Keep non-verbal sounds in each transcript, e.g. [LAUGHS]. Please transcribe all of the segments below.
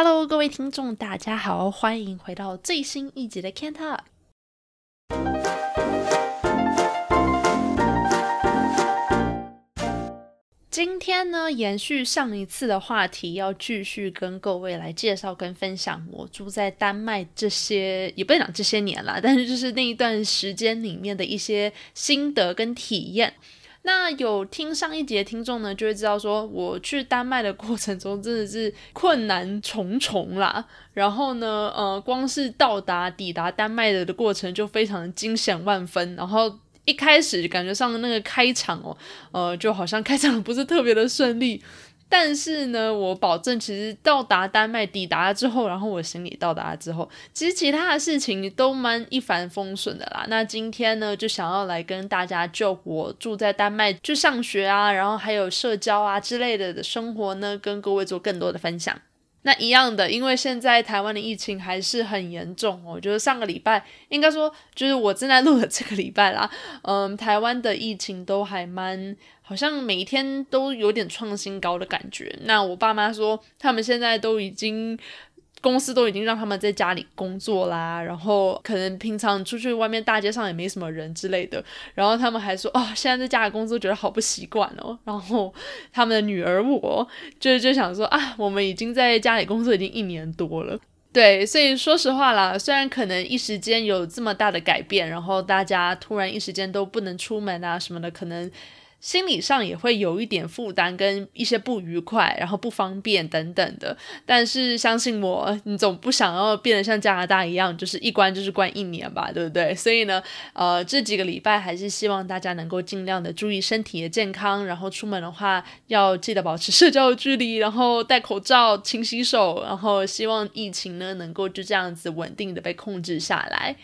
Hello，各位听众，大家好，欢迎回到最新一集的 Kanta。今天呢，延续上一次的话题，要继续跟各位来介绍跟分享我住在丹麦这些，也不能讲这些年啦，但是就是那一段时间里面的一些心得跟体验。那有听上一节听众呢，就会知道说，我去丹麦的过程中真的是困难重重啦。然后呢，呃，光是到达抵达丹麦的的过程就非常惊险万分。然后一开始感觉上那个开场哦，呃，就好像开场不是特别的顺利。但是呢，我保证，其实到达丹麦抵达之后，然后我行李到达之后，其实其他的事情都蛮一帆风顺的啦。那今天呢，就想要来跟大家就我住在丹麦去上学啊，然后还有社交啊之类的的生活呢，跟各位做更多的分享。那一样的，因为现在台湾的疫情还是很严重哦，就是上个礼拜，应该说就是我正在录的这个礼拜啦，嗯，台湾的疫情都还蛮。好像每天都有点创新高的感觉。那我爸妈说，他们现在都已经公司都已经让他们在家里工作啦，然后可能平常出去外面大街上也没什么人之类的。然后他们还说，哦，现在在家里工作觉得好不习惯哦。然后他们的女儿我就就想说啊，我们已经在家里工作已经一年多了，对，所以说实话啦，虽然可能一时间有这么大的改变，然后大家突然一时间都不能出门啊什么的，可能。心理上也会有一点负担，跟一些不愉快，然后不方便等等的。但是相信我，你总不想要变得像加拿大一样，就是一关就是关一年吧，对不对？所以呢，呃，这几个礼拜还是希望大家能够尽量的注意身体的健康，然后出门的话要记得保持社交的距离，然后戴口罩、勤洗手，然后希望疫情呢能够就这样子稳定的被控制下来。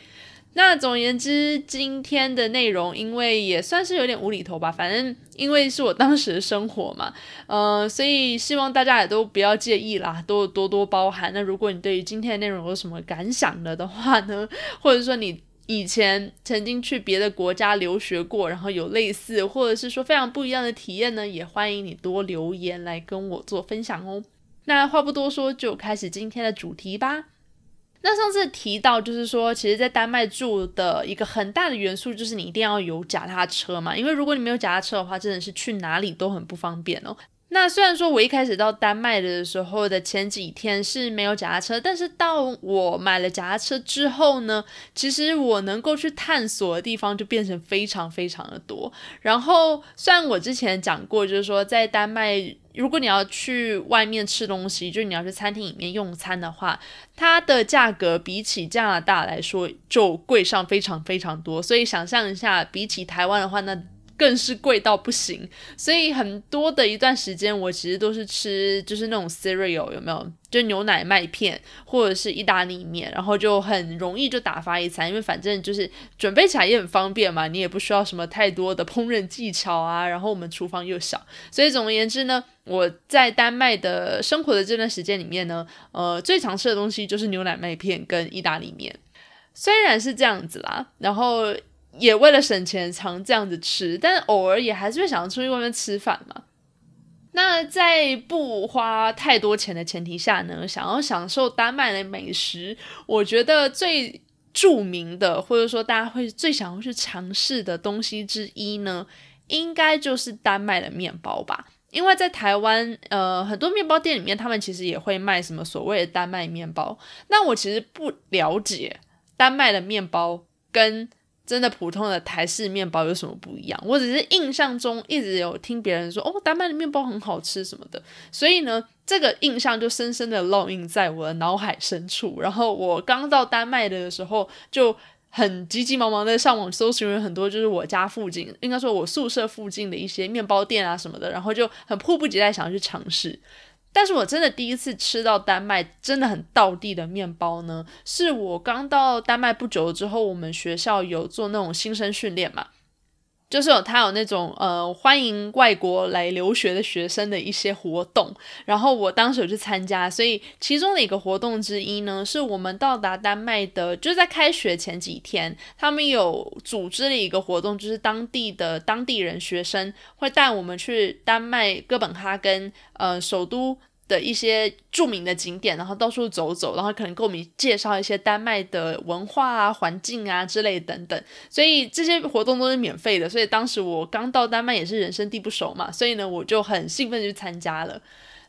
那总而言之，今天的内容因为也算是有点无厘头吧，反正因为是我当时的生活嘛，[LAUGHS] 呃，所以希望大家也都不要介意啦，都多多包涵。那如果你对于今天的内容有什么感想了的话呢，[LAUGHS] 或者说你以前曾经去别的国家留学过，然后有类似或者是说非常不一样的体验呢，也欢迎你多留言来跟我做分享哦。那话不多说，就开始今天的主题吧。那上次提到，就是说，其实，在丹麦住的一个很大的元素，就是你一定要有脚踏车嘛。因为如果你没有脚踏车的话，真的是去哪里都很不方便哦。那虽然说我一开始到丹麦的时候的前几天是没有脚踏车，但是到我买了脚踏车之后呢，其实我能够去探索的地方就变成非常非常的多。然后，虽然我之前讲过，就是说在丹麦。如果你要去外面吃东西，就是你要去餐厅里面用餐的话，它的价格比起加拿大来说就贵上非常非常多。所以想象一下，比起台湾的话，那更是贵到不行。所以很多的一段时间，我其实都是吃就是那种 cereal 有没有？就牛奶麦片或者是意大利面，然后就很容易就打发一餐，因为反正就是准备起来也很方便嘛，你也不需要什么太多的烹饪技巧啊，然后我们厨房又小，所以总而言之呢，我在丹麦的生活的这段时间里面呢，呃，最常吃的东西就是牛奶麦片跟意大利面，虽然是这样子啦，然后也为了省钱常这样子吃，但偶尔也还是会想要出去外面吃饭嘛。那在不花太多钱的前提下呢，想要享受丹麦的美食，我觉得最著名的，或者说大家会最想要去尝试的东西之一呢，应该就是丹麦的面包吧。因为在台湾，呃，很多面包店里面，他们其实也会卖什么所谓的丹麦面包。那我其实不了解丹麦的面包跟。真的普通的台式面包有什么不一样？我只是印象中一直有听别人说，哦，丹麦的面包很好吃什么的，所以呢，这个印象就深深的烙印在我的脑海深处。然后我刚到丹麦的时候，就很急急忙忙的上网搜寻了很多，就是我家附近，应该说我宿舍附近的一些面包店啊什么的，然后就很迫不及待想要去尝试。但是我真的第一次吃到丹麦真的很道地的面包呢，是我刚到丹麦不久之后，我们学校有做那种新生训练嘛。就是有他有那种呃欢迎外国来留学的学生的一些活动，然后我当时有去参加，所以其中的一个活动之一呢，是我们到达丹麦的，就在开学前几天，他们有组织了一个活动，就是当地的当地人学生会带我们去丹麦哥本哈根呃首都的一些著名的景点，然后到处走走，然后可能给我们介绍一些丹麦的文化啊、环境啊之类等等。所以这些活动都是免费的。所以当时我刚到丹麦也是人生地不熟嘛，所以呢我就很兴奋去参加了。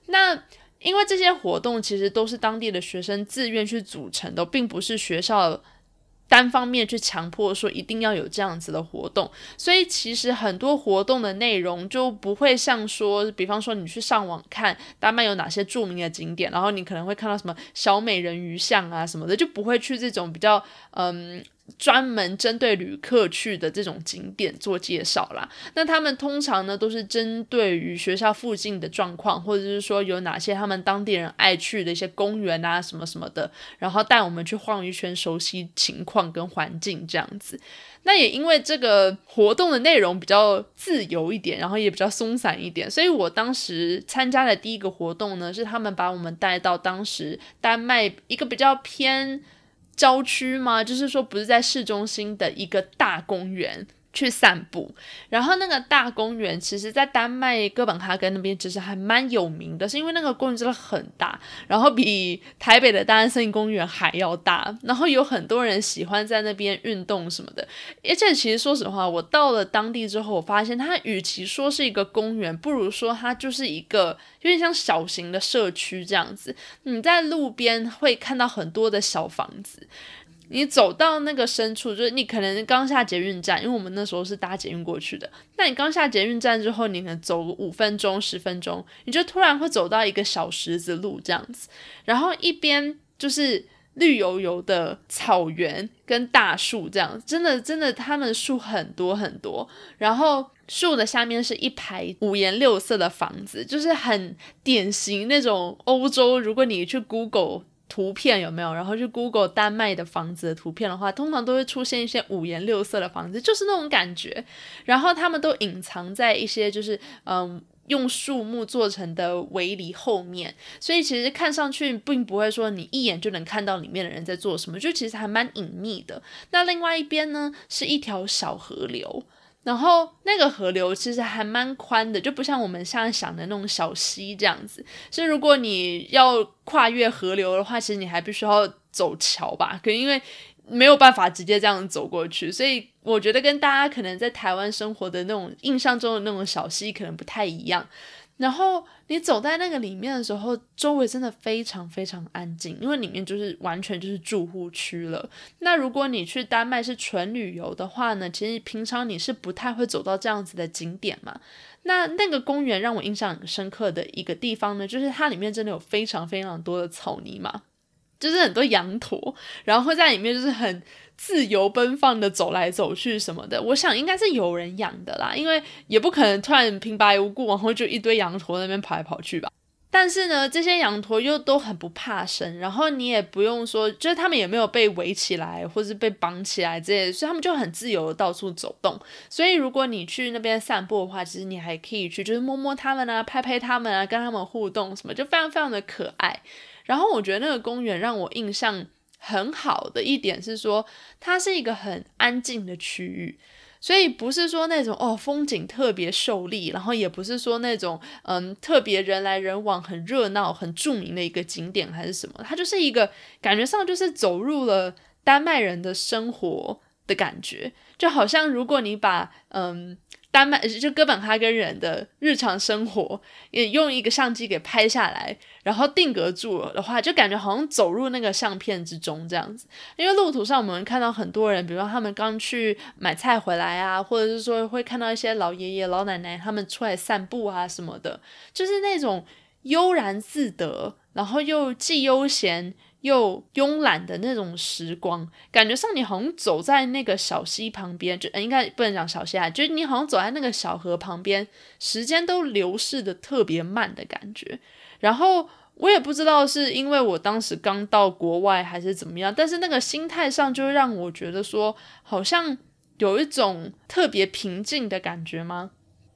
那因为这些活动其实都是当地的学生自愿去组成的，并不是学校。单方面去强迫说一定要有这样子的活动，所以其实很多活动的内容就不会像说，比方说你去上网看丹麦有哪些著名的景点，然后你可能会看到什么小美人鱼像啊什么的，就不会去这种比较嗯。专门针对旅客去的这种景点做介绍啦。那他们通常呢都是针对于学校附近的状况，或者是说有哪些他们当地人爱去的一些公园啊什么什么的，然后带我们去晃一圈，熟悉情况跟环境这样子。那也因为这个活动的内容比较自由一点，然后也比较松散一点，所以我当时参加的第一个活动呢，是他们把我们带到当时丹麦一个比较偏。郊区吗？就是说，不是在市中心的一个大公园。去散步，然后那个大公园，其实在丹麦哥本哈根那边其实还蛮有名的，是因为那个公园真的很大，然后比台北的大安森林公园还要大，然后有很多人喜欢在那边运动什么的。而且其实说实话，我到了当地之后，我发现它与其说是一个公园，不如说它就是一个有点像小型的社区这样子。你在路边会看到很多的小房子。你走到那个深处，就是你可能刚下捷运站，因为我们那时候是搭捷运过去的。那你刚下捷运站之后，你可能走五分钟、十分钟，你就突然会走到一个小石子路这样子，然后一边就是绿油油的草原跟大树这样，真的真的，它们树很多很多，然后树的下面是一排五颜六色的房子，就是很典型那种欧洲。如果你去 Google。图片有没有？然后去 Google 丹麦的房子的图片的话，通常都会出现一些五颜六色的房子，就是那种感觉。然后他们都隐藏在一些就是嗯用树木做成的围篱后面，所以其实看上去并不会说你一眼就能看到里面的人在做什么，就其实还蛮隐秘的。那另外一边呢，是一条小河流。然后那个河流其实还蛮宽的，就不像我们现在想的那种小溪这样子。所以如果你要跨越河流的话，其实你还必须要走桥吧？可因为没有办法直接这样走过去，所以我觉得跟大家可能在台湾生活的那种印象中的那种小溪可能不太一样。然后你走在那个里面的时候，周围真的非常非常安静，因为里面就是完全就是住户区了。那如果你去丹麦是纯旅游的话呢，其实平常你是不太会走到这样子的景点嘛。那那个公园让我印象很深刻的一个地方呢，就是它里面真的有非常非常多的草泥马，就是很多羊驼，然后会在里面就是很。自由奔放的走来走去什么的，我想应该是有人养的啦，因为也不可能突然平白无故，然后就一堆羊驼那边跑来跑去吧。但是呢，这些羊驼又都很不怕生，然后你也不用说，就是他们也没有被围起来或是被绑起来这些，所以他们就很自由的到处走动。所以如果你去那边散步的话，其实你还可以去，就是摸摸它们啊，拍拍它们啊，跟它们互动什么，就非常非常的可爱。然后我觉得那个公园让我印象。很好的一点是说，它是一个很安静的区域，所以不是说那种哦风景特别秀丽，然后也不是说那种嗯特别人来人往、很热闹、很著名的一个景点还是什么，它就是一个感觉上就是走入了丹麦人的生活的感觉，就好像如果你把嗯。丹麦就哥本哈根人的日常生活，也用一个相机给拍下来，然后定格住了的话，就感觉好像走入那个相片之中这样子。因为路途上我们看到很多人，比如说他们刚去买菜回来啊，或者是说会看到一些老爷爷老奶奶他们出来散步啊什么的，就是那种悠然自得，然后又既悠闲。又慵懒的那种时光，感觉上你好像走在那个小溪旁边，就应该不能讲小溪啊，就是你好像走在那个小河旁边，时间都流逝的特别慢的感觉。然后我也不知道是因为我当时刚到国外还是怎么样，但是那个心态上就让我觉得说，好像有一种特别平静的感觉吗？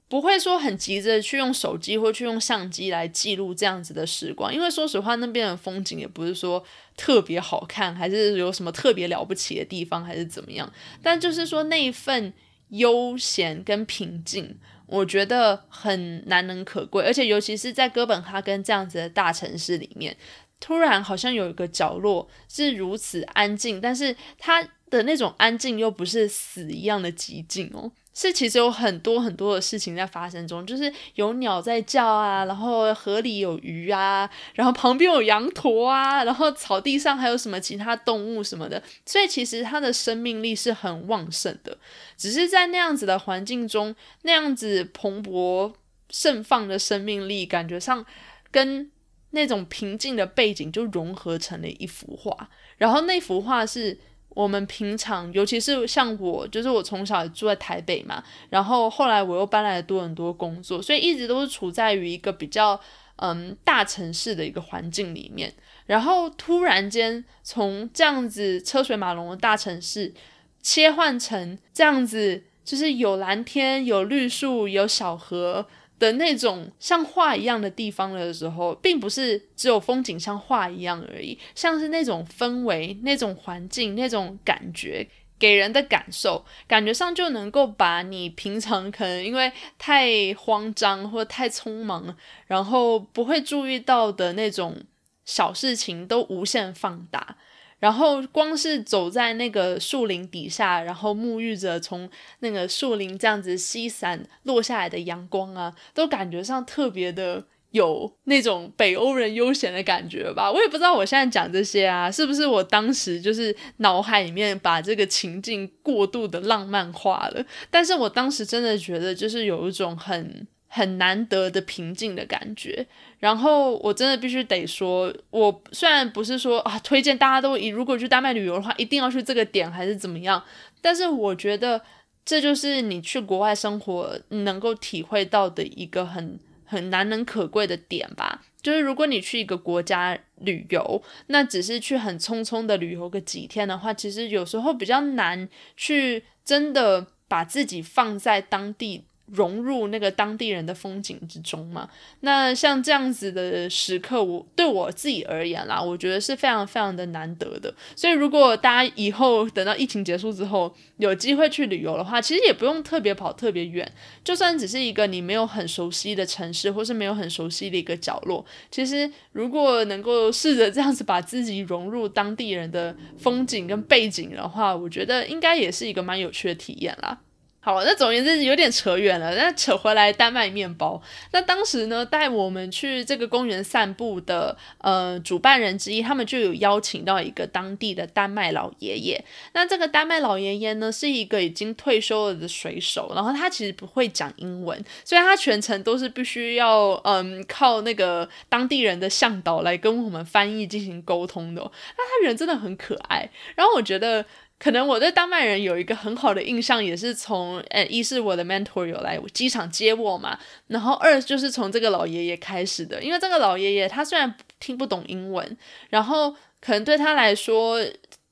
不会说很急着去用手机或去用相机来记录这样子的时光，因为说实话，那边的风景也不是说特别好看，还是有什么特别了不起的地方，还是怎么样。但就是说那一份悠闲跟平静，我觉得很难能可贵，而且尤其是在哥本哈根这样子的大城市里面，突然好像有一个角落是如此安静，但是它的那种安静又不是死一样的寂静哦。是，其实有很多很多的事情在发生中，就是有鸟在叫啊，然后河里有鱼啊，然后旁边有羊驼啊，然后草地上还有什么其他动物什么的，所以其实它的生命力是很旺盛的。只是在那样子的环境中，那样子蓬勃盛放的生命力，感觉上跟那种平静的背景就融合成了一幅画，然后那幅画是。我们平常，尤其是像我，就是我从小住在台北嘛，然后后来我又搬来多伦多工作，所以一直都是处在于一个比较嗯大城市的一个环境里面。然后突然间从这样子车水马龙的大城市，切换成这样子，就是有蓝天、有绿树、有小河。的那种像画一样的地方的时候，并不是只有风景像画一样而已，像是那种氛围、那种环境、那种感觉给人的感受，感觉上就能够把你平常可能因为太慌张或太匆忙，然后不会注意到的那种小事情都无限放大。然后光是走在那个树林底下，然后沐浴着从那个树林这样子西散落下来的阳光啊，都感觉上特别的有那种北欧人悠闲的感觉吧。[LAUGHS] 我也不知道我现在讲这些啊，是不是我当时就是脑海里面把这个情境过度的浪漫化了？但是我当时真的觉得就是有一种很。很难得的平静的感觉，然后我真的必须得说，我虽然不是说啊推荐大家都如果去丹麦旅游的话，一定要去这个点还是怎么样，但是我觉得这就是你去国外生活能够体会到的一个很很难能可贵的点吧。就是如果你去一个国家旅游，那只是去很匆匆的旅游个几天的话，其实有时候比较难去真的把自己放在当地。融入那个当地人的风景之中嘛？那像这样子的时刻，我对我自己而言啦，我觉得是非常非常的难得的。所以，如果大家以后等到疫情结束之后有机会去旅游的话，其实也不用特别跑特别远，就算只是一个你没有很熟悉的城市，或是没有很熟悉的一个角落，其实如果能够试着这样子把自己融入当地人的风景跟背景的话，我觉得应该也是一个蛮有趣的体验啦。好，那总而言之有点扯远了。那扯回来丹麦面包，那当时呢带我们去这个公园散步的呃主办人之一，他们就有邀请到一个当地的丹麦老爷爷。那这个丹麦老爷爷呢是一个已经退休了的水手，然后他其实不会讲英文，所以他全程都是必须要嗯靠那个当地人的向导来跟我们翻译进行沟通的。那他人真的很可爱，然后我觉得。可能我对丹麦人有一个很好的印象，也是从诶，一是我的 mentor 有来机场接我嘛，然后二就是从这个老爷爷开始的，因为这个老爷爷他虽然听不懂英文，然后可能对他来说。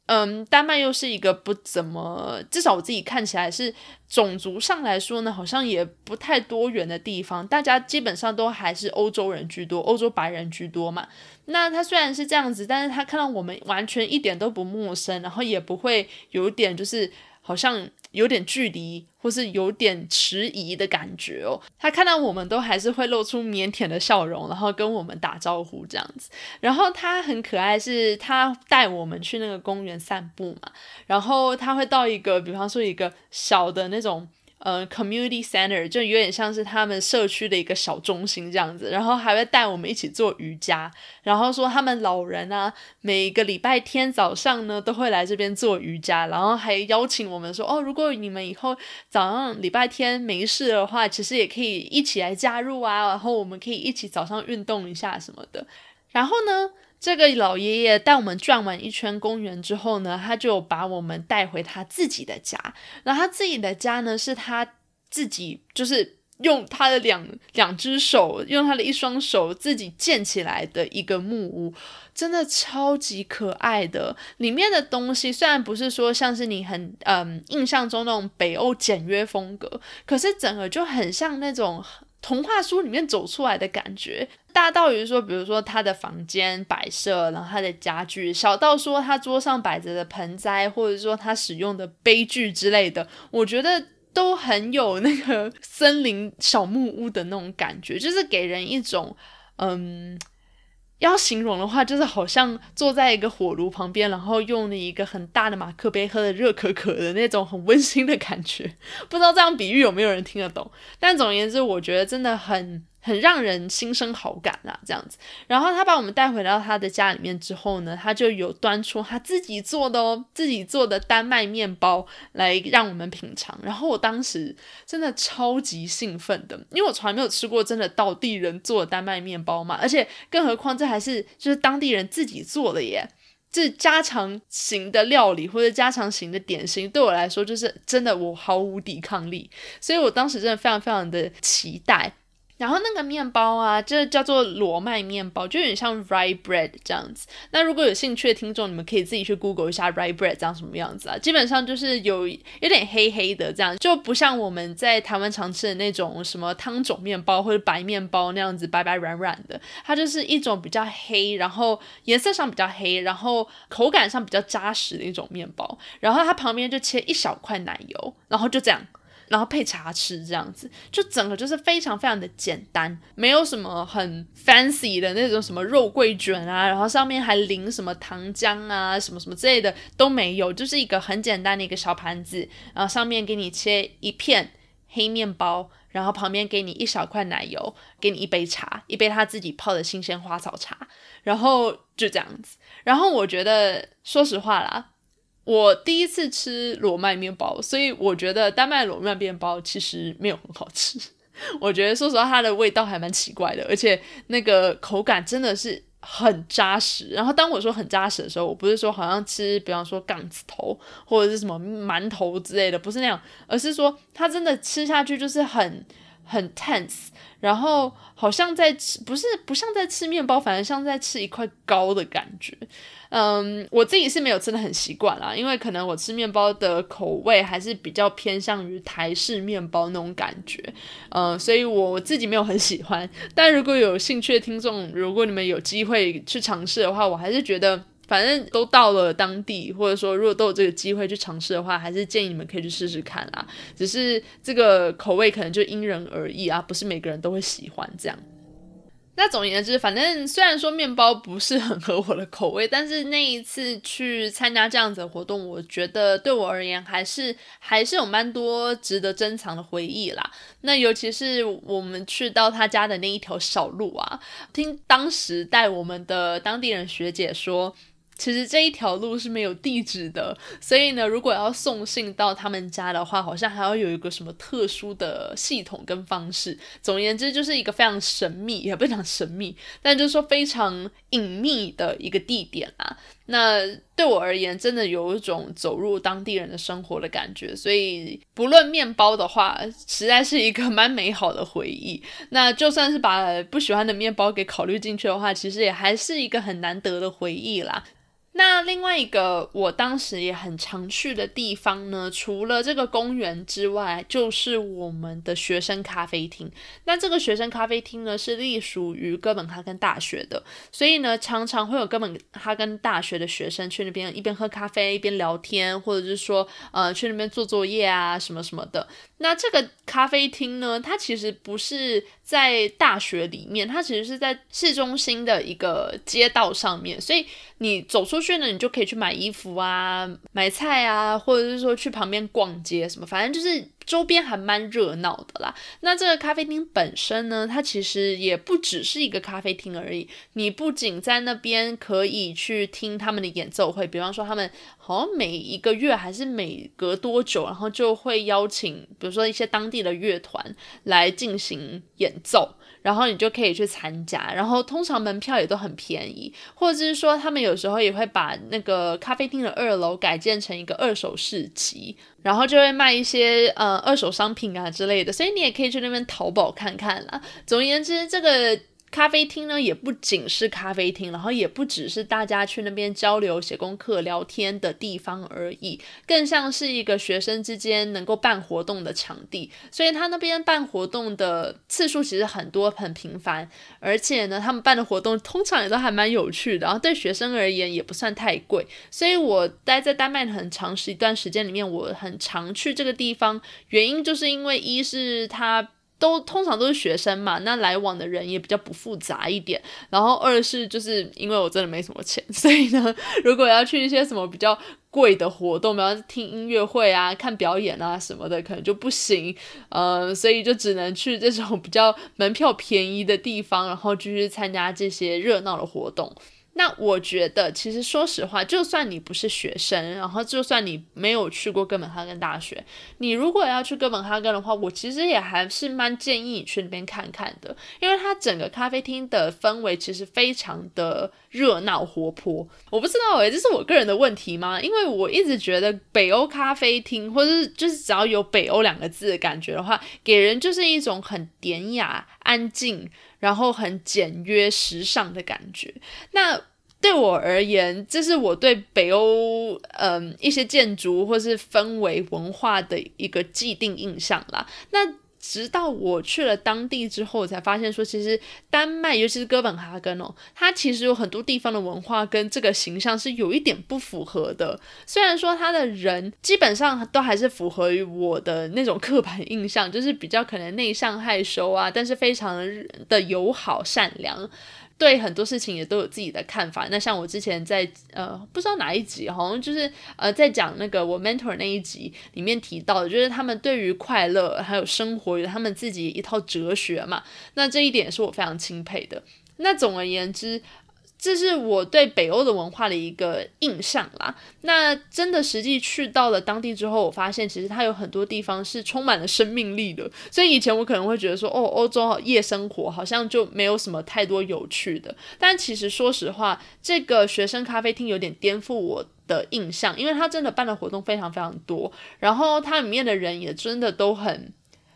嗯，丹麦又是一个不怎么，至少我自己看起来是种族上来说呢，好像也不太多元的地方。大家基本上都还是欧洲人居多，欧洲白人居多嘛。那他虽然是这样子，但是他看到我们完全一点都不陌生，然后也不会有点就是好像。有点距离，或是有点迟疑的感觉哦。他看到我们都还是会露出腼腆的笑容，然后跟我们打招呼这样子。然后他很可爱，是他带我们去那个公园散步嘛。然后他会到一个，比方说一个小的那种。呃，community center 就有点像是他们社区的一个小中心这样子，然后还会带我们一起做瑜伽，然后说他们老人啊，每个礼拜天早上呢都会来这边做瑜伽，然后还邀请我们说，哦，如果你们以后早上礼拜天没事的话，其实也可以一起来加入啊，然后我们可以一起早上运动一下什么的，然后呢。这个老爷爷带我们转完一圈公园之后呢，他就把我们带回他自己的家。然后他自己的家呢，是他自己就是用他的两两只手，用他的一双手自己建起来的一个木屋，真的超级可爱的。里面的东西虽然不是说像是你很嗯印象中那种北欧简约风格，可是整个就很像那种。童话书里面走出来的感觉，大到于说，比如说他的房间摆设，然后他的家具，小到说他桌上摆着的盆栽，或者说他使用的杯具之类的，我觉得都很有那个森林小木屋的那种感觉，就是给人一种嗯。要形容的话，就是好像坐在一个火炉旁边，然后用了一个很大的马克杯喝的热可可的那种很温馨的感觉。不知道这样比喻有没有人听得懂？但总而言之，我觉得真的很。很让人心生好感啦，这样子。然后他把我们带回到他的家里面之后呢，他就有端出他自己做的哦，自己做的丹麦面包来让我们品尝。然后我当时真的超级兴奋的，因为我从来没有吃过真的当地人做的丹麦面包嘛，而且更何况这还是就是当地人自己做的耶，这家常型的料理或者家常型的点心，对我来说就是真的我毫无抵抗力，所以我当时真的非常非常的期待。然后那个面包啊，这叫做罗麦面包，就有点像 rye bread 这样子。那如果有兴趣的听众，你们可以自己去 Google 一下 rye bread 长什么样子啊。基本上就是有有点黑黑的这样，就不像我们在台湾常吃的那种什么汤种面包或者白面包那样子白白软软的。它就是一种比较黑，然后颜色上比较黑，然后口感上比较扎实的一种面包。然后它旁边就切一小块奶油，然后就这样。然后配茶吃这样子，就整个就是非常非常的简单，没有什么很 fancy 的那种什么肉桂卷啊，然后上面还淋什么糖浆啊，什么什么之类的都没有，就是一个很简单的一个小盘子，然后上面给你切一片黑面包，然后旁边给你一小块奶油，给你一杯茶，一杯他自己泡的新鲜花草茶，然后就这样子。然后我觉得，说实话啦。我第一次吃裸麦面包，所以我觉得丹麦裸麦面包其实没有很好吃。[LAUGHS] 我觉得说实话，它的味道还蛮奇怪的，而且那个口感真的是很扎实。然后当我说很扎实的时候，我不是说好像吃，比方说杠子头或者是什么馒头之类的，不是那样，而是说它真的吃下去就是很很 tense。然后好像在吃，不是不像在吃面包，反而像在吃一块糕的感觉。嗯，我自己是没有吃的很习惯啦，因为可能我吃面包的口味还是比较偏向于台式面包那种感觉。嗯，所以我自己没有很喜欢。但如果有兴趣的听众，如果你们有机会去尝试的话，我还是觉得。反正都到了当地，或者说如果都有这个机会去尝试的话，还是建议你们可以去试试看啦。只是这个口味可能就因人而异啊，不是每个人都会喜欢这样。那总而言之，反正虽然说面包不是很合我的口味，但是那一次去参加这样子的活动，我觉得对我而言还是还是有蛮多值得珍藏的回忆啦。那尤其是我们去到他家的那一条小路啊，听当时带我们的当地人学姐说。其实这一条路是没有地址的，所以呢，如果要送信到他们家的话，好像还要有一个什么特殊的系统跟方式。总而言之，就是一个非常神秘，也不讲神秘，但就是说非常隐秘的一个地点啊。那对我而言，真的有一种走入当地人的生活的感觉。所以，不论面包的话，实在是一个蛮美好的回忆。那就算是把不喜欢的面包给考虑进去的话，其实也还是一个很难得的回忆啦。那另外一个我当时也很常去的地方呢，除了这个公园之外，就是我们的学生咖啡厅。那这个学生咖啡厅呢，是隶属于哥本哈根大学的，所以呢，常常会有哥本哈根大学的学生去那边一边喝咖啡一边聊天，或者是说，呃，去那边做作业啊什么什么的。那这个咖啡厅呢，它其实不是在大学里面，它其实是在市中心的一个街道上面，所以你走出去呢，你就可以去买衣服啊、买菜啊，或者是说去旁边逛街什么，反正就是。周边还蛮热闹的啦。那这个咖啡厅本身呢，它其实也不只是一个咖啡厅而已。你不仅在那边可以去听他们的演奏会，比方说他们好像每一个月还是每隔多久，然后就会邀请，比如说一些当地的乐团来进行演奏。然后你就可以去参加，然后通常门票也都很便宜，或者是说他们有时候也会把那个咖啡厅的二楼改建成一个二手市集，然后就会卖一些呃二手商品啊之类的，所以你也可以去那边淘宝看看啦。总而言之，这个咖啡厅呢，也不仅是咖啡厅，然后也不只是大家去那边交流、写功课、聊天的地方而已，更像是一个学生之间能够办活动的场地。所以他那边办活动的次数其实很多、很频繁，而且呢，他们办的活动通常也都还蛮有趣的，然后对学生而言也不算太贵。所以我待在丹麦很长时一段时间里面，我很常去这个地方，原因就是因为一是它。都通常都是学生嘛，那来往的人也比较不复杂一点。然后二是就是因为我真的没什么钱，所以呢，如果要去一些什么比较贵的活动，比方听音乐会啊、看表演啊什么的，可能就不行。呃，所以就只能去这种比较门票便宜的地方，然后继续参加这些热闹的活动。那我觉得，其实说实话，就算你不是学生，然后就算你没有去过哥本哈根大学，你如果要去哥本哈根的话，我其实也还是蛮建议你去那边看看的，因为它整个咖啡厅的氛围其实非常的热闹活泼。我不知道诶，这是我个人的问题吗？因为我一直觉得北欧咖啡厅，或者就是只要有北欧两个字的感觉的话，给人就是一种很典雅、安静。然后很简约、时尚的感觉。那对我而言，这是我对北欧嗯一些建筑或是氛围文化的一个既定印象啦。那直到我去了当地之后，我才发现说，其实丹麦，尤其是哥本哈根哦，它其实有很多地方的文化跟这个形象是有一点不符合的。虽然说它的人基本上都还是符合于我的那种刻板印象，就是比较可能内向害羞啊，但是非常的友好善良。对很多事情也都有自己的看法。那像我之前在呃不知道哪一集，好像就是呃在讲那个我 mentor 那一集里面提到的，就是他们对于快乐还有生活有他们自己一套哲学嘛。那这一点是我非常钦佩的。那总而言之。这是我对北欧的文化的一个印象啦。那真的实际去到了当地之后，我发现其实它有很多地方是充满了生命力的。所以以前我可能会觉得说，哦，欧洲夜生活好像就没有什么太多有趣的。但其实说实话，这个学生咖啡厅有点颠覆我的印象，因为它真的办的活动非常非常多，然后它里面的人也真的都很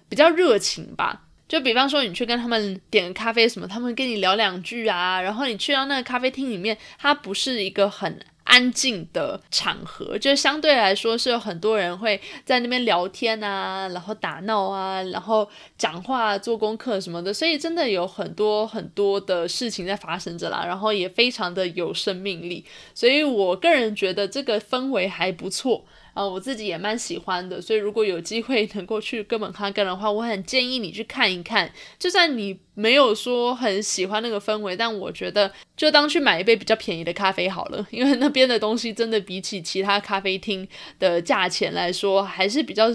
比较热情吧。就比方说，你去跟他们点个咖啡什么，他们跟你聊两句啊。然后你去到那个咖啡厅里面，它不是一个很安静的场合，就相对来说是有很多人会在那边聊天啊，然后打闹啊，然后讲话、做功课什么的。所以真的有很多很多的事情在发生着啦，然后也非常的有生命力。所以我个人觉得这个氛围还不错。啊，我自己也蛮喜欢的，所以如果有机会能够去哥本哈根的话，我很建议你去看一看。就算你没有说很喜欢那个氛围，但我觉得就当去买一杯比较便宜的咖啡好了，因为那边的东西真的比起其他咖啡厅的价钱来说，还是比较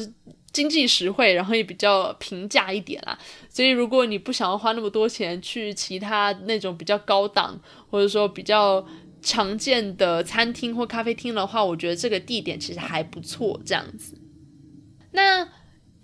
经济实惠，然后也比较平价一点啦。所以如果你不想要花那么多钱去其他那种比较高档，或者说比较。常见的餐厅或咖啡厅的话，我觉得这个地点其实还不错，这样子。那。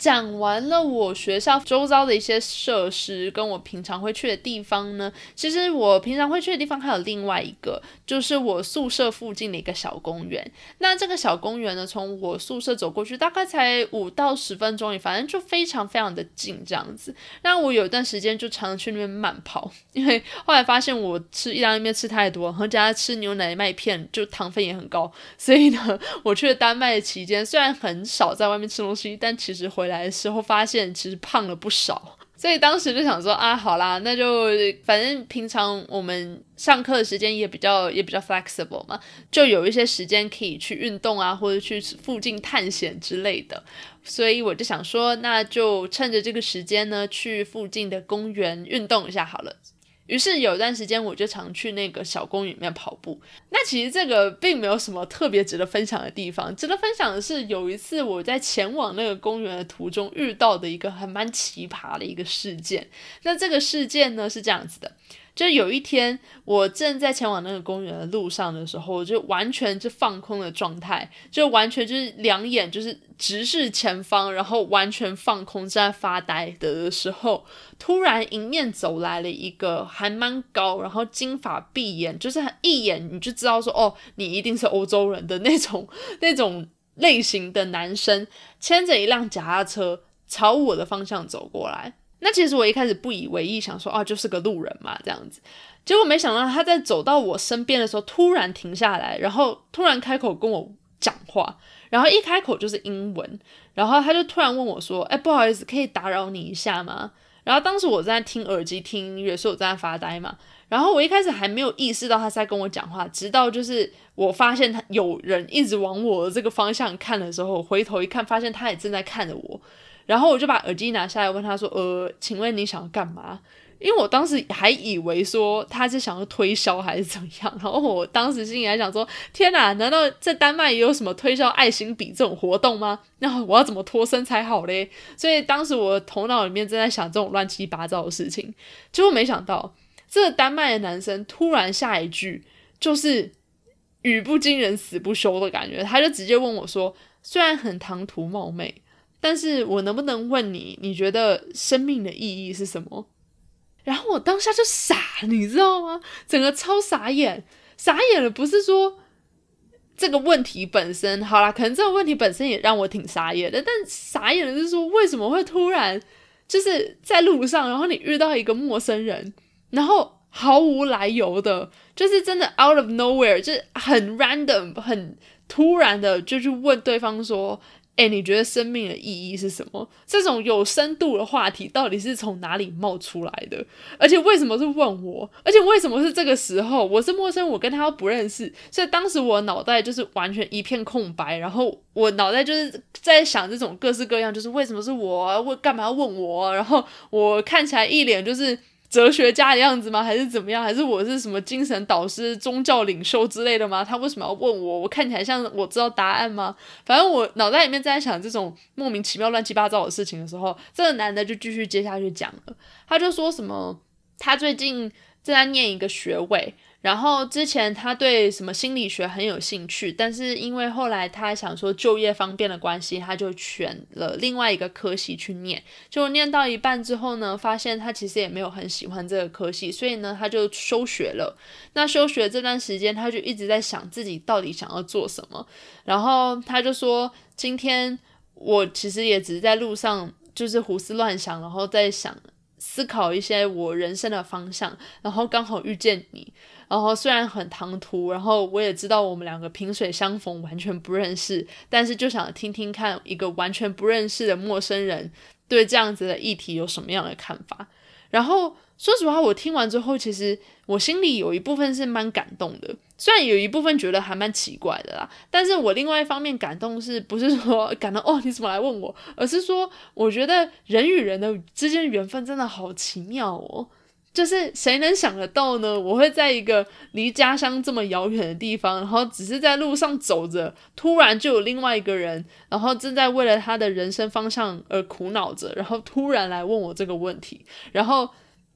讲完了我学校周遭的一些设施，跟我平常会去的地方呢。其实我平常会去的地方还有另外一个，就是我宿舍附近的一个小公园。那这个小公园呢，从我宿舍走过去大概才五到十分钟，也反正就非常非常的近这样子。那我有一段时间就常常去那边慢跑，[LAUGHS] 因为后来发现我吃意大利面吃太多，然后加吃牛奶麦片，就糖分也很高。所以呢，我去了丹麦的期间，虽然很少在外面吃东西，但其实回来来的时候发现其实胖了不少，[LAUGHS] 所以当时就想说啊，好啦，那就反正平常我们上课的时间也比较也比较 flexible 嘛，就有一些时间可以去运动啊，或者去附近探险之类的，所以我就想说，那就趁着这个时间呢，去附近的公园运动一下好了。于是有一段时间，我就常去那个小公园里面跑步。那其实这个并没有什么特别值得分享的地方。值得分享的是，有一次我在前往那个公园的途中遇到的一个还蛮奇葩的一个事件。那这个事件呢是这样子的。就有一天，我正在前往那个公园的路上的时候，我就完全就放空的状态，就完全就是两眼就是直视前方，然后完全放空正在发呆的时候，突然迎面走来了一个还蛮高，然后金发碧眼，就是一眼你就知道说哦，你一定是欧洲人的那种 [LAUGHS] 那种类型的男生，牵着一辆脚踏车朝我的方向走过来。那其实我一开始不以为意，想说啊，就是个路人嘛，这样子。结果没想到他在走到我身边的时候，突然停下来，然后突然开口跟我讲话，然后一开口就是英文，然后他就突然问我说：“哎，不好意思，可以打扰你一下吗？”然后当时我在听耳机听音乐，所以我在发呆嘛。然后我一开始还没有意识到他在跟我讲话，直到就是我发现他有人一直往我这个方向看的时候，回头一看，发现他也正在看着我。然后我就把耳机拿下来，问他说：“呃，请问你想要干嘛？”因为我当时还以为说他是想要推销还是怎样，然后我当时心里还想说：“天哪，难道在丹麦也有什么推销爱心笔这种活动吗？那我要怎么脱身才好嘞？”所以当时我头脑里面正在想这种乱七八糟的事情，结果没想到这个丹麦的男生突然下一句就是语不惊人死不休的感觉，他就直接问我说：“虽然很唐突冒昧。”但是我能不能问你，你觉得生命的意义是什么？然后我当下就傻，你知道吗？整个超傻眼，傻眼了。不是说这个问题本身好啦，可能这个问题本身也让我挺傻眼的。但傻眼的是说，为什么会突然就是在路上，然后你遇到一个陌生人，然后毫无来由的，就是真的 out of nowhere，就是很 random，很突然的就去问对方说。哎，你觉得生命的意义是什么？这种有深度的话题到底是从哪里冒出来的？而且为什么是问我？而且为什么是这个时候？我是陌生，我跟他不认识，所以当时我脑袋就是完全一片空白。然后我脑袋就是在想这种各式各样，就是为什么是我？问干嘛要问我？然后我看起来一脸就是。哲学家的样子吗？还是怎么样？还是我是什么精神导师、宗教领袖之类的吗？他为什么要问我？我看起来像我知道答案吗？反正我脑袋里面在想这种莫名其妙、乱七八糟的事情的时候，这个男的就继续接下去讲了。他就说什么，他最近正在念一个学位。然后之前他对什么心理学很有兴趣，但是因为后来他想说就业方便的关系，他就选了另外一个科系去念。就念到一半之后呢，发现他其实也没有很喜欢这个科系，所以呢他就休学了。那休学这段时间，他就一直在想自己到底想要做什么。然后他就说：“今天我其实也只是在路上，就是胡思乱想，然后在想思考一些我人生的方向，然后刚好遇见你。”然后虽然很唐突，然后我也知道我们两个萍水相逢，完全不认识，但是就想听听看一个完全不认识的陌生人对这样子的议题有什么样的看法。然后说实话，我听完之后，其实我心里有一部分是蛮感动的，虽然有一部分觉得还蛮奇怪的啦，但是我另外一方面感动是不是说感到哦你怎么来问我，而是说我觉得人与人的之间缘分真的好奇妙哦。就是谁能想得到呢？我会在一个离家乡这么遥远的地方，然后只是在路上走着，突然就有另外一个人，然后正在为了他的人生方向而苦恼着，然后突然来问我这个问题，然后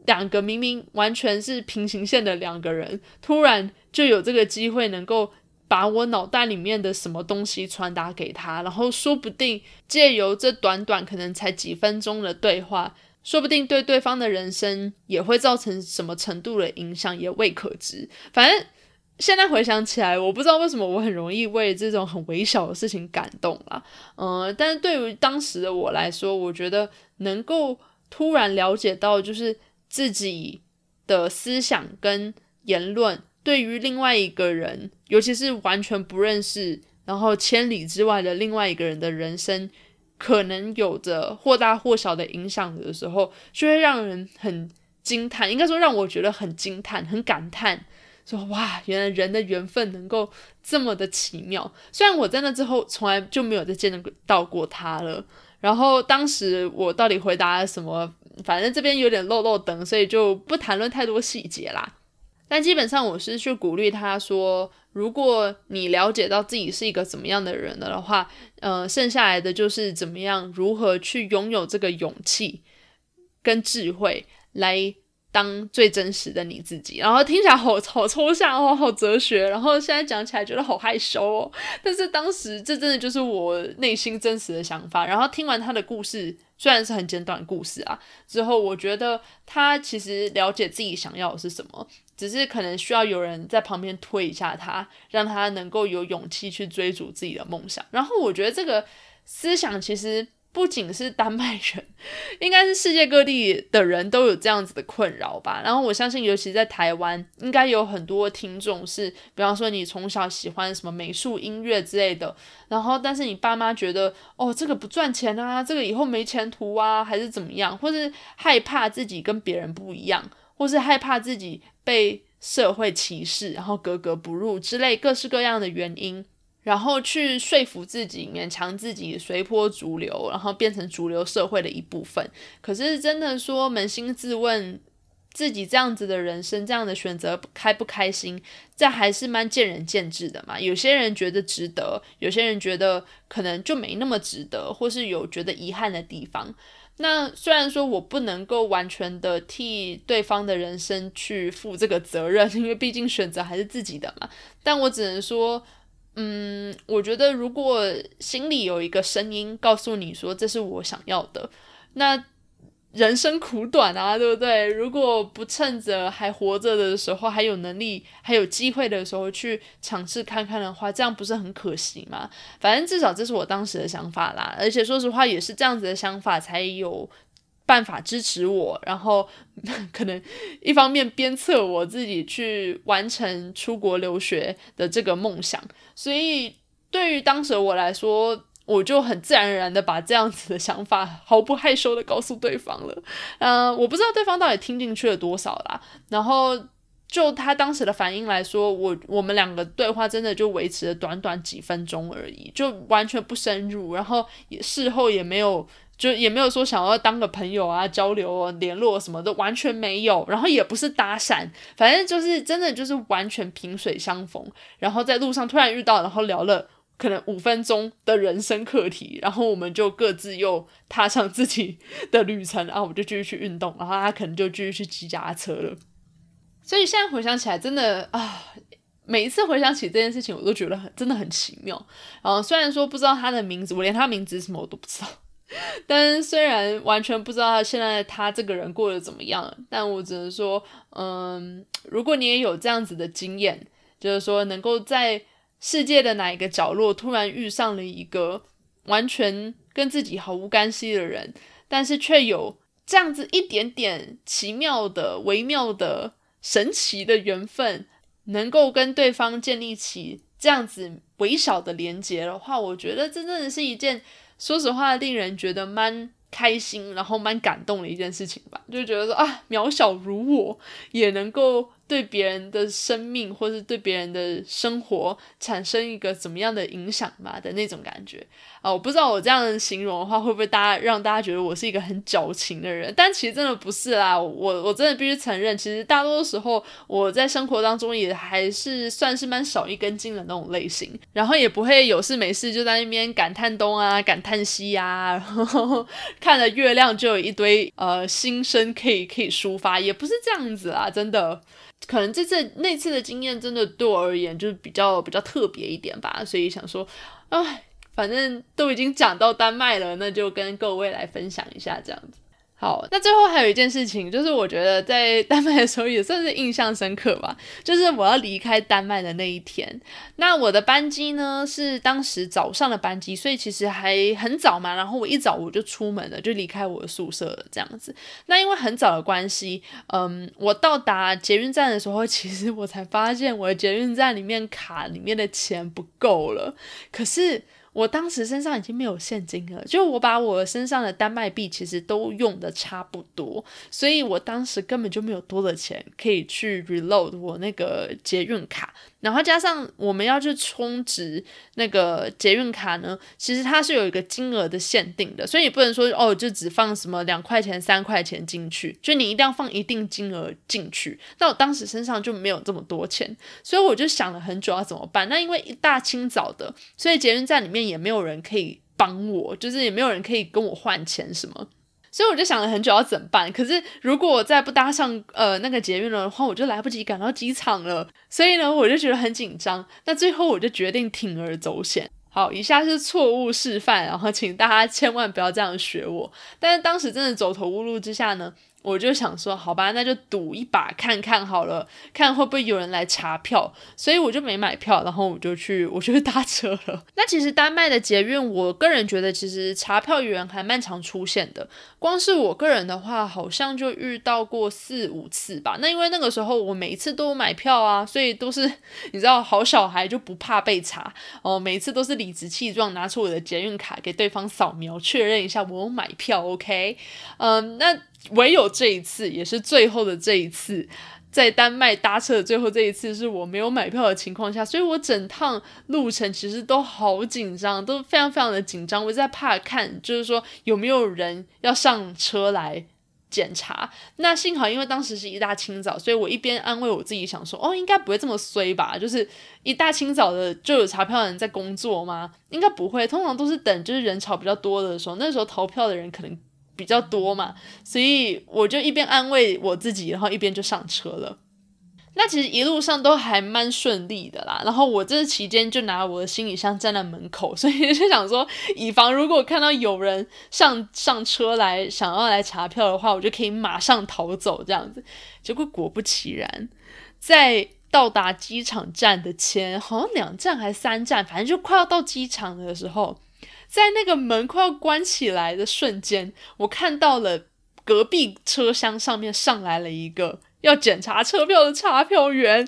两个明明完全是平行线的两个人，突然就有这个机会能够把我脑袋里面的什么东西传达给他，然后说不定借由这短短可能才几分钟的对话。说不定对对方的人生也会造成什么程度的影响，也未可知。反正现在回想起来，我不知道为什么我很容易为这种很微小的事情感动啦。嗯，但是对于当时的我来说，我觉得能够突然了解到，就是自己的思想跟言论对于另外一个人，尤其是完全不认识，然后千里之外的另外一个人的人生。可能有着或大或小的影响的时候，就会让人很惊叹，应该说让我觉得很惊叹、很感叹，说哇，原来人的缘分能够这么的奇妙。虽然我在那之后从来就没有再见到过他了，然后当时我到底回答什么，反正这边有点漏漏等，所以就不谈论太多细节啦。但基本上我是去鼓励他说。如果你了解到自己是一个怎么样的人了的话，呃，剩下来的就是怎么样，如何去拥有这个勇气跟智慧，来当最真实的你自己。然后听起来好好抽象哦，好哲学。然后现在讲起来觉得好害羞哦。但是当时这真的就是我内心真实的想法。然后听完他的故事，虽然是很简短的故事啊，之后我觉得他其实了解自己想要的是什么。只是可能需要有人在旁边推一下他，让他能够有勇气去追逐自己的梦想。然后我觉得这个思想其实不仅是丹麦人，应该是世界各地的人都有这样子的困扰吧。然后我相信，尤其在台湾，应该有很多听众是，比方说你从小喜欢什么美术、音乐之类的，然后但是你爸妈觉得，哦，这个不赚钱啊，这个以后没前途啊，还是怎么样，或是害怕自己跟别人不一样，或是害怕自己被社会歧视，然后格格不入之类各式各样的原因。然后去说服自己，勉强自己随波逐流，然后变成主流社会的一部分。可是真的说扪心自问，自己这样子的人生，这样的选择开不开心，这还是蛮见仁见智的嘛。有些人觉得值得，有些人觉得可能就没那么值得，或是有觉得遗憾的地方。那虽然说我不能够完全的替对方的人生去负这个责任，[LAUGHS] 因为毕竟选择还是自己的嘛。但我只能说。嗯，我觉得如果心里有一个声音告诉你说这是我想要的，那人生苦短啊，对不对？如果不趁着还活着的时候，还有能力、还有机会的时候去尝试看看的话，这样不是很可惜吗？反正至少这是我当时的想法啦，而且说实话，也是这样子的想法才有。办法支持我，然后 [LAUGHS] 可能一方面鞭策我自己去完成出国留学的这个梦想，所以对于当时我来说，我就很自然而然的把这样子的想法毫不害羞的告诉对方了。嗯，我不知道对方到底听进去了多少啦。然后就他当时的反应来说，我我们两个对话真的就维持了短短几分钟而已，就完全不深入，然后也事后也没有。就也没有说想要当个朋友啊，交流啊联络什么的，完全没有。然后也不是搭讪，反正就是真的就是完全萍水相逢。然后在路上突然遇到，然后聊了可能五分钟的人生课题，然后我们就各自又踏上自己的旅程。然后我就继续去运动，然后他可能就继续去骑脚踏车了。所以现在回想起来，真的啊，每一次回想起这件事情，我都觉得很真的很奇妙。然后虽然说不知道他的名字，我连他名字什么我都不知道。[LAUGHS] 但虽然完全不知道他现在他这个人过得怎么样，但我只能说，嗯，如果你也有这样子的经验，就是说能够在世界的哪一个角落突然遇上了一个完全跟自己毫无干系的人，但是却有这样子一点点奇妙的、微妙的、神奇的缘分，能够跟对方建立起这样子微小的连接的话，我觉得这真的是一件。说实话，令人觉得蛮开心，然后蛮感动的一件事情吧，就觉得说啊，渺小如我也能够。对别人的生命，或是对别人的生活产生一个怎么样的影响吧的那种感觉啊！我不知道我这样形容的话，会不会大家让大家觉得我是一个很矫情的人？但其实真的不是啦，我我真的必须承认，其实大多时候我在生活当中也还是算是蛮少一根筋的那种类型，然后也不会有事没事就在那边感叹东啊，感叹西呀，然后 [LAUGHS] 看了月亮就有一堆呃心声可以可以抒发，也不是这样子啊，真的。可能这次那次的经验真的对我而言就是比较比较特别一点吧，所以想说，哎，反正都已经讲到丹麦了，那就跟各位来分享一下这样子。好，那最后还有一件事情，就是我觉得在丹麦的时候也算是印象深刻吧。就是我要离开丹麦的那一天，那我的班机呢是当时早上的班机，所以其实还很早嘛。然后我一早我就出门了，就离开我的宿舍了，这样子。那因为很早的关系，嗯，我到达捷运站的时候，其实我才发现我的捷运站里面卡里面的钱不够了。可是。我当时身上已经没有现金了，就我把我身上的丹麦币其实都用的差不多，所以我当时根本就没有多的钱可以去 reload 我那个捷运卡。然后加上我们要去充值那个捷运卡呢，其实它是有一个金额的限定的，所以你不能说哦，就只放什么两块钱、三块钱进去，就你一定要放一定金额进去。那我当时身上就没有这么多钱，所以我就想了很久要怎么办。那因为一大清早的，所以捷运站里面也没有人可以帮我，就是也没有人可以跟我换钱什么。所以我就想了很久要怎么办，可是如果我再不搭上呃那个捷运的话，我就来不及赶到机场了。所以呢，我就觉得很紧张。那最后我就决定铤而走险。好，以下是错误示范，然后请大家千万不要这样学我。但是当时真的走投无路之下呢。我就想说，好吧，那就赌一把看看好了，看会不会有人来查票。所以我就没买票，然后我就去，我就去搭车了。那其实丹麦的捷运，我个人觉得其实查票员还蛮常出现的。光是我个人的话，好像就遇到过四五次吧。那因为那个时候我每一次都买票啊，所以都是你知道，好小孩就不怕被查哦。每一次都是理直气壮拿出我的捷运卡给对方扫描，确认一下我有买票。OK，嗯，那。唯有这一次，也是最后的这一次，在丹麦搭车的最后这一次，是我没有买票的情况下，所以我整趟路程其实都好紧张，都非常非常的紧张。我在怕看，就是说有没有人要上车来检查。那幸好，因为当时是一大清早，所以我一边安慰我自己，想说哦，应该不会这么衰吧？就是一大清早的就有查票的人在工作吗？应该不会，通常都是等就是人潮比较多的时候，那时候逃票的人可能。比较多嘛，所以我就一边安慰我自己，然后一边就上车了。那其实一路上都还蛮顺利的啦。然后我这期间就拿我的行李箱站在门口，所以就想说，以防如果看到有人上上车来想要来查票的话，我就可以马上逃走这样子。结果果不其然，在到达机场站的前好像两站还是三站，反正就快要到机场的时候。在那个门快要关起来的瞬间，我看到了隔壁车厢上面上来了一个要检查车票的查票员，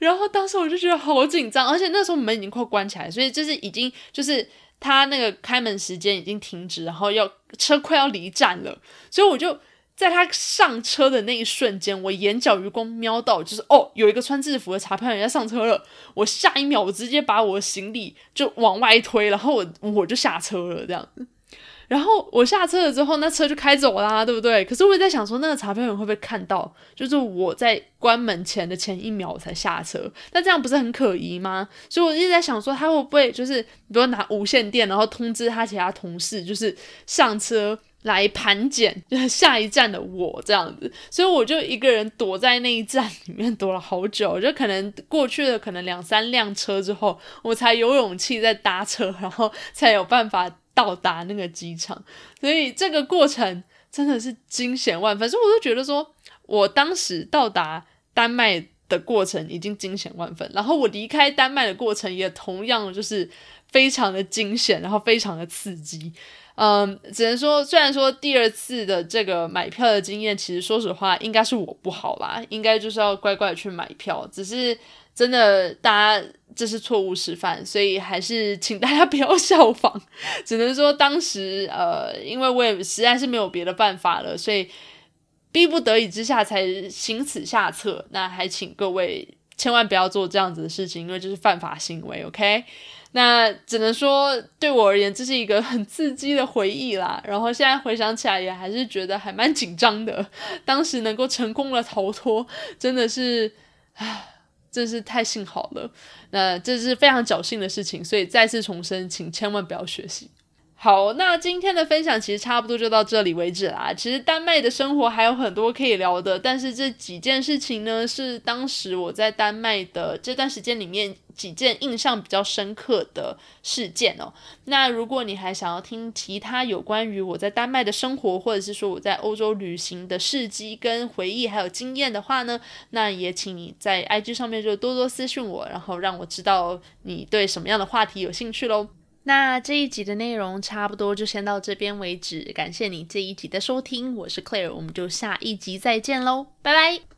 然后当时我就觉得好紧张，而且那时候门已经快关起来，所以就是已经就是他那个开门时间已经停止，然后要车快要离站了，所以我就。在他上车的那一瞬间，我眼角余光瞄到，就是哦，有一个穿制服的查票员要上车了。我下一秒，我直接把我行李就往外推，然后我我就下车了，这样子。然后我下车了之后，那车就开走啦，对不对？可是我也在想说，那个查票员会不会看到，就是我在关门前的前一秒才下车？那这样不是很可疑吗？所以我一直在想说，他会不会就是比如拿无线电，然后通知他其他同事，就是上车。来盘检，就是下一站的我这样子，所以我就一个人躲在那一站里面躲了好久，就可能过去了可能两三辆车之后，我才有勇气再搭车，然后才有办法到达那个机场。所以这个过程真的是惊险万分，所以我就觉得说，我当时到达丹麦的过程已经惊险万分，然后我离开丹麦的过程也同样就是非常的惊险，然后非常的刺激。嗯，只能说，虽然说第二次的这个买票的经验，其实说实话，应该是我不好啦，应该就是要乖乖去买票。只是真的，大家这是错误示范，所以还是 [LAUGHS] 请大家不要效仿。只能说当时，呃，因为我也实在是没有别的办法了，所以逼不得已之下才行此下策。那还请各位千万不要做这样子的事情，因为这是犯法行为。OK。那只能说，对我而言，这是一个很刺激的回忆啦。[LAUGHS] 然后现在回想起来，也还是觉得还蛮紧张的。[LAUGHS] 当时能够成功的逃脱，真的是，唉，真是太幸好了。那这是非常侥幸的事情，所以再次重申，请千万不要学习。好，那今天的分享其实差不多就到这里为止啦。其实丹麦的生活还有很多可以聊的，但是这几件事情呢，是当时我在丹麦的这段时间里面几件印象比较深刻的事件哦。那如果你还想要听其他有关于我在丹麦的生活，或者是说我在欧洲旅行的事迹跟回忆还有经验的话呢，那也请你在 IG 上面就多多私信我，然后让我知道你对什么样的话题有兴趣喽。那这一集的内容差不多就先到这边为止，感谢你这一集的收听，我是 Claire，我们就下一集再见喽，拜拜。